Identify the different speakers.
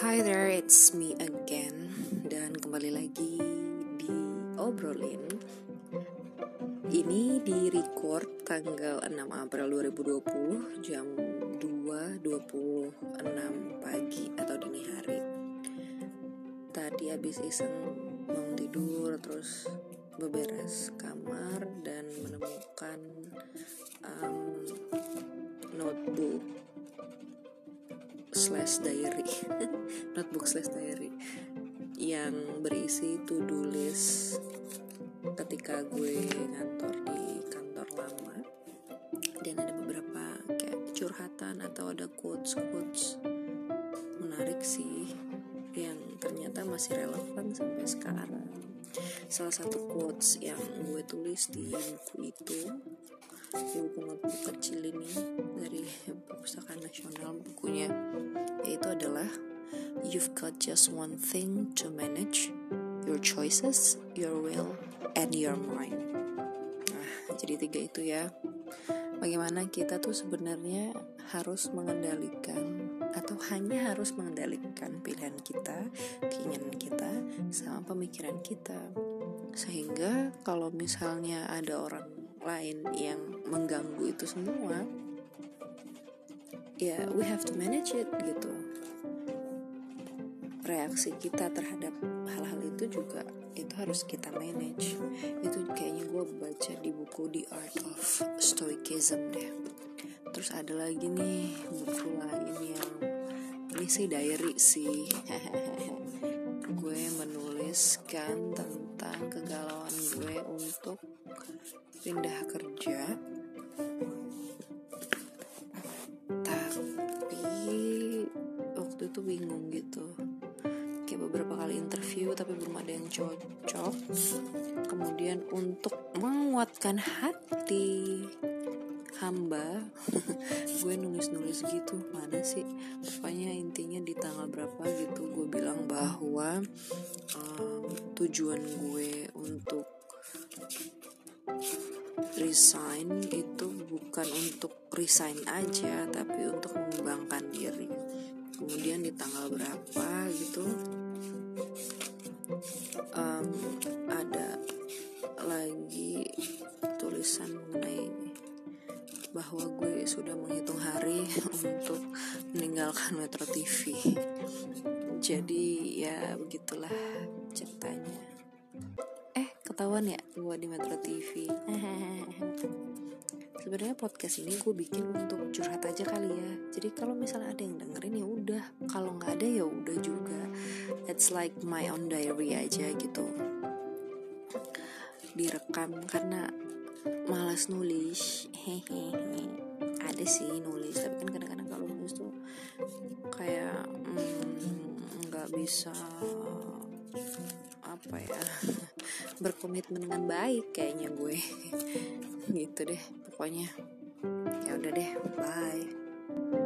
Speaker 1: Hi there, it's me again. Dan kembali lagi di Obrolin. Ini di record tanggal 6 April 2020 Jam 2.26 pagi atau dini hari. Tadi habis iseng mau tidur terus beberes kamar dan menemukan slash diary. Notebook slash diary. Yang berisi to do list ketika gue ngantor di kantor lama. Dan ada beberapa kayak curhatan atau ada quotes quotes menarik sih yang ternyata masih relevan sampai sekarang. Salah satu quotes yang gue tulis di buku itu buku notebook kecil ini dari perpustakaan nasional bukunya yaitu adalah you've got just one thing to manage your choices your will and your mind nah jadi tiga itu ya bagaimana kita tuh sebenarnya harus mengendalikan atau hanya harus mengendalikan pilihan kita, keinginan kita, sama pemikiran kita. Sehingga kalau misalnya ada orang lain yang mengganggu itu semua, ya we have to manage it gitu. Reaksi kita terhadap hal-hal itu juga itu harus kita manage. Itu kayaknya gue baca di buku The Art of Stoicism deh terus ada lagi nih buku lain yang ini sih diary sih gue menuliskan tentang kegalauan gue untuk pindah kerja. Tapi waktu itu bingung gitu. Kayak beberapa kali interview tapi belum ada yang cocok. Kemudian untuk menguatkan hati hamba gue nulis-nulis gitu mana sih? Pokoknya intinya di tanggal berapa gitu gue bilang bahwa tujuan gue untuk resign itu bukan untuk resign aja tapi untuk mengembangkan diri kemudian di tanggal berapa gitu um, ada lagi tulisan mengenai bahwa gue sudah menghitung hari untuk meninggalkan Metro TV. Jadi ya begitulah ceritanya. Eh ketahuan ya gue di Metro TV. Sebenarnya podcast ini gue bikin untuk curhat aja kali ya. Jadi kalau misalnya ada yang dengerin ya udah, kalau nggak ada ya udah juga. It's like my own diary aja gitu. Direkam karena malas nulis hehehe ada sih nulis tapi kan kadang-kadang bisa apa ya berkomitmen dengan baik kayaknya gue. Gitu deh pokoknya. Ya udah deh bye